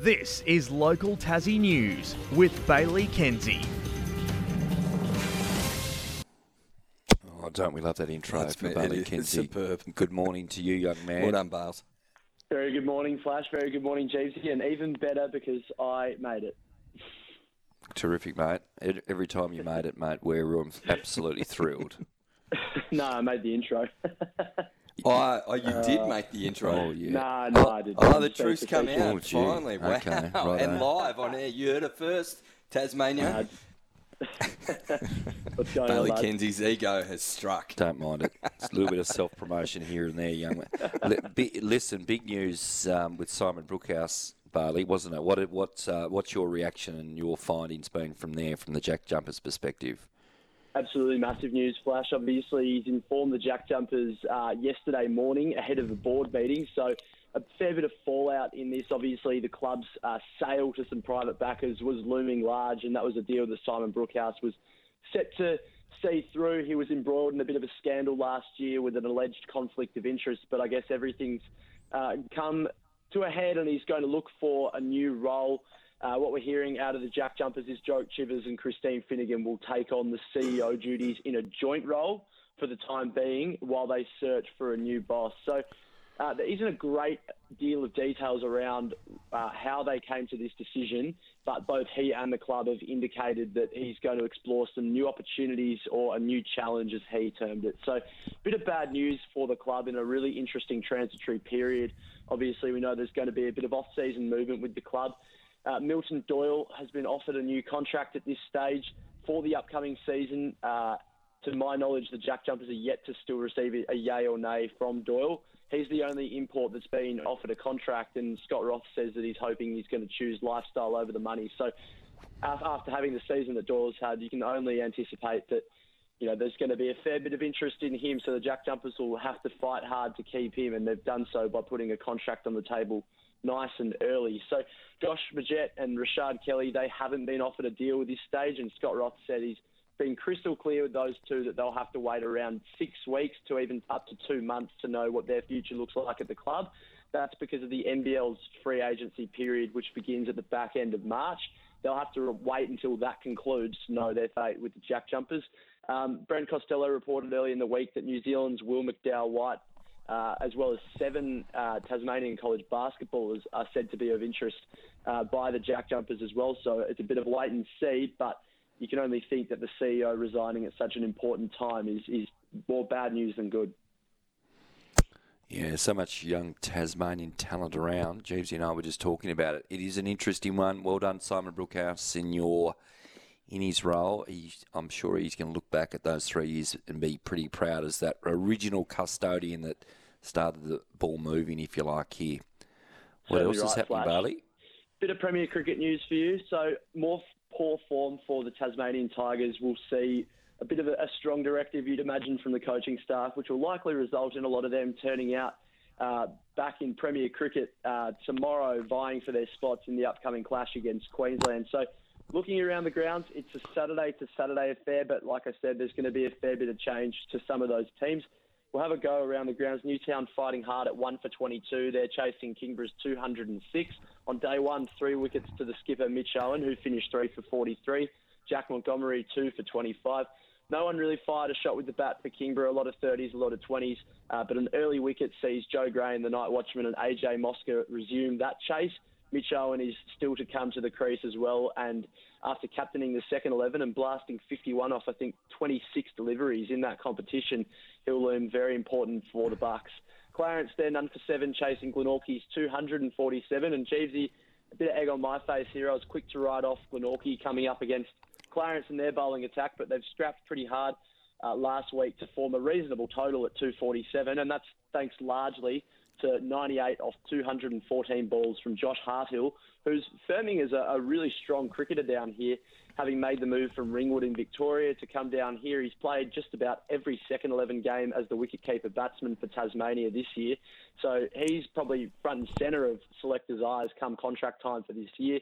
This is local Tassie news with Bailey Kenzie. Oh, don't we love that intro That's for been- Bailey it is Kenzie? superb. Good morning to you, young man. Well done, Bales. Very good morning, Flash. Very good morning, Jeevesy. And even better because I made it. Terrific, mate. Ed- Every time you made it, mate, we're um, absolutely thrilled. no, I made the intro. Oh, oh, you did make the intro. Oh, yeah. nah, no, I didn't. Oh, the Just truth's come out Oh, finally. Wow. Okay, righto. and live on air. You heard it first. Tasmania. What's going Bailey on. Kenzie's ego has struck. Don't mind it. It's a little bit of self promotion here and there, young man. Li- Listen, big news um, with Simon Brookhouse, Bailey, wasn't it? What, what, uh, what's your reaction and your findings been from there, from the Jack Jumpers' perspective? Absolutely massive news, Flash. Obviously, he's informed the Jack Jumpers uh, yesterday morning ahead of the board meeting. So, a fair bit of fallout in this. Obviously, the club's uh, sale to some private backers was looming large, and that was a deal that Simon Brookhouse was set to see through. He was embroiled in a bit of a scandal last year with an alleged conflict of interest, but I guess everything's uh, come to a head, and he's going to look for a new role. Uh, what we're hearing out of the Jack Jumpers is Joe Chivers and Christine Finnegan will take on the CEO duties in a joint role for the time being while they search for a new boss. So uh, there isn't a great deal of details around uh, how they came to this decision, but both he and the club have indicated that he's going to explore some new opportunities or a new challenge, as he termed it. So, a bit of bad news for the club in a really interesting transitory period. Obviously, we know there's going to be a bit of off-season movement with the club. Uh, Milton Doyle has been offered a new contract at this stage for the upcoming season. Uh, to my knowledge, the Jack Jumpers are yet to still receive a yay or nay from Doyle. He's the only import that's been offered a contract, and Scott Roth says that he's hoping he's going to choose lifestyle over the money. So, after having the season that Doyle's had, you can only anticipate that you know there's going to be a fair bit of interest in him. So the Jack Jumpers will have to fight hard to keep him, and they've done so by putting a contract on the table nice and early. So Josh Magette and Rashard Kelly, they haven't been offered a deal at this stage, and Scott Roth said he's been crystal clear with those two that they'll have to wait around six weeks to even up to two months to know what their future looks like at the club. That's because of the NBL's free agency period, which begins at the back end of March. They'll have to wait until that concludes to know their fate with the Jack Jumpers. Um, Brent Costello reported early in the week that New Zealand's Will McDowell White uh, as well as seven uh, Tasmanian college basketballers are said to be of interest uh, by the Jack Jumpers as well. So it's a bit of wait and see, but you can only think that the CEO resigning at such an important time is, is more bad news than good. Yeah, so much young Tasmanian talent around. Jeeves and I were just talking about it. It is an interesting one. Well done, Simon Brookhouse, in your in his role. He, I'm sure he's going to look back at those three years and be pretty proud as that original custodian that started the ball moving, if you like. Here, what Certainly else is right, happening, Flash. Bailey? Bit of Premier Cricket news for you. So more poor form for the Tasmanian Tigers. We'll see a bit of a, a strong directive, you'd imagine, from the coaching staff, which will likely result in a lot of them turning out uh, back in Premier Cricket uh, tomorrow, vying for their spots in the upcoming clash against Queensland. So, looking around the grounds, it's a Saturday to Saturday affair, but like I said, there's going to be a fair bit of change to some of those teams. We'll have a go around the grounds. Newtown fighting hard at one for 22. They're chasing Kingborough's 206. On day one, three wickets to the skipper Mitch Owen, who finished three for 43. Jack Montgomery, two for 25. No one really fired a shot with the bat for Kingborough. A lot of 30s, a lot of 20s. Uh, but an early wicket sees Joe Gray and the Night Watchman and AJ Mosca resume that chase. Mitch Owen is still to come to the crease as well. And after captaining the second 11 and blasting 51 off, I think, 26 deliveries in that competition, he'll loom very important for the Bucks. Clarence there, none for seven, chasing Glenorchy's 247. And Jeevesy, a bit of egg on my face here. I was quick to write off Glenorchy coming up against Clarence in their bowling attack, but they've strapped pretty hard uh, last week to form a reasonable total at 247, and that's thanks largely to 98 off 214 balls from Josh Harthill, who's firming as a, a really strong cricketer down here, having made the move from Ringwood in Victoria to come down here. He's played just about every second 11 game as the wicketkeeper batsman for Tasmania this year. So he's probably front and centre of selectors' eyes come contract time for this year.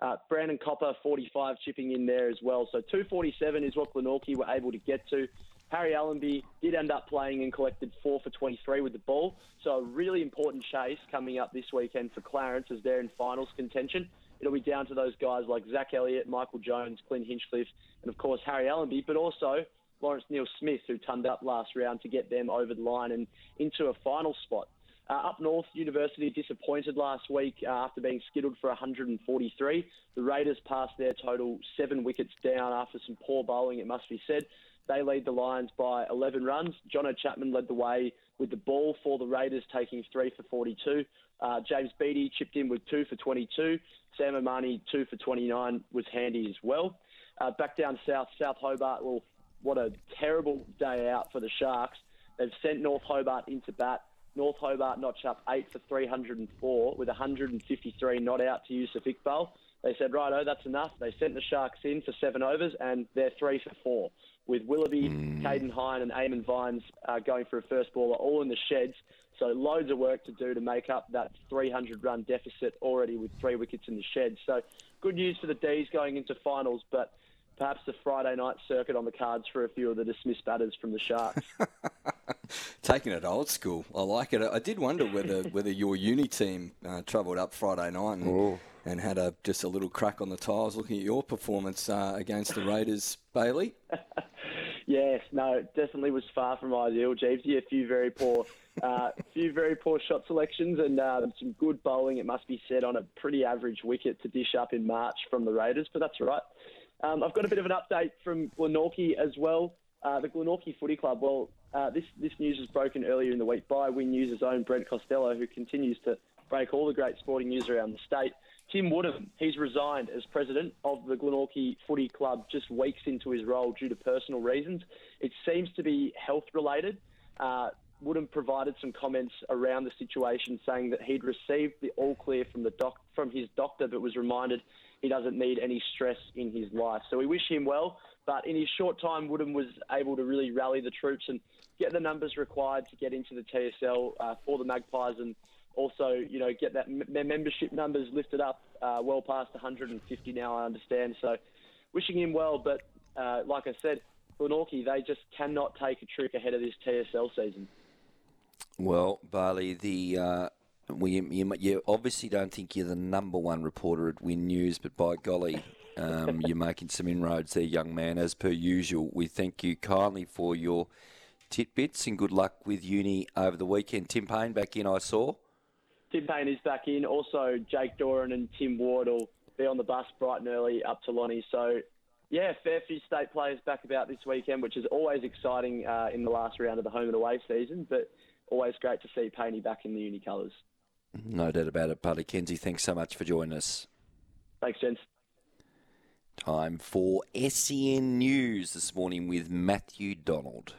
Uh, Brandon Copper, 45, chipping in there as well. So 247 is what Glenorchy were able to get to. Harry Allenby did end up playing and collected four for 23 with the ball. So a really important chase coming up this weekend for Clarence as they're in finals contention. It'll be down to those guys like Zach Elliott, Michael Jones, Clint Hinchcliffe, and of course Harry Allenby, but also Lawrence Neil Smith, who turned up last round to get them over the line and into a final spot. Uh, up north, University disappointed last week uh, after being skittled for 143. The Raiders passed their total seven wickets down after some poor bowling, it must be said. They lead the Lions by 11 runs. Jono Chapman led the way with the ball for the Raiders, taking three for 42. Uh, James Beattie chipped in with two for 22. Sam Omani, two for 29, was handy as well. Uh, back down south, South Hobart, well, what a terrible day out for the Sharks. They've sent North Hobart into bat. North Hobart notched up eight for 304 with 153 not out to use Yusuf Iqbal. They said, righto, that's enough. They sent the Sharks in for seven overs and they're three for four with Willoughby, mm. Caden Hine, and Eamon Vines uh, going for a first ball, are all in the sheds. So loads of work to do to make up that 300 run deficit already with three wickets in the shed. So good news for the D's going into finals, but perhaps the Friday night circuit on the cards for a few of the dismissed batters from the Sharks. Taking it old school, I like it. I did wonder whether whether your uni team uh, travelled up Friday night and, and, had a just a little crack on the tiles, looking at your performance uh, against the Raiders, Bailey. Yes, no, it definitely was far from ideal. Jeevesy, a few very poor, uh, few very poor shot selections and uh, some good bowling. It must be said on a pretty average wicket to dish up in March from the Raiders, but that's right. Um, I've got a bit of an update from Glenorchy as well. Uh, the Glenorchy Footy Club. Well, uh, this this news was broken earlier in the week by Win News' own Brent Costello, who continues to break all the great sporting news around the state. Tim Woodham, he's resigned as president of the Glenorchy Footy Club just weeks into his role due to personal reasons. It seems to be health related. Uh, Woodham provided some comments around the situation, saying that he'd received the all clear from the doc- from his doctor, but was reminded he doesn't need any stress in his life. So we wish him well. But in his short time, Woodham was able to really rally the troops and get the numbers required to get into the TSL uh, for the Magpies and also, you know, get that their membership numbers lifted up uh, well past 150 now. I understand. So, wishing him well, but uh, like I said, Glenorchy, they just cannot take a trick ahead of this TSL season. Well, Barley, the uh, we, you, you, obviously don't think you're the number one reporter at Win News, but by golly, um, you're making some inroads there, young man. As per usual, we thank you kindly for your titbits and good luck with uni over the weekend. Tim Paine back in, I saw. Tim Paine is back in. Also, Jake Doran and Tim Ward will be on the bus bright and early up to Lonnie. So, yeah, fair few state players back about this weekend, which is always exciting uh, in the last round of the home and away season. But always great to see Paine back in the uni colours. No doubt about it, Buddy Kenzie. Thanks so much for joining us. Thanks, gents. Time for SEN News this morning with Matthew Donald.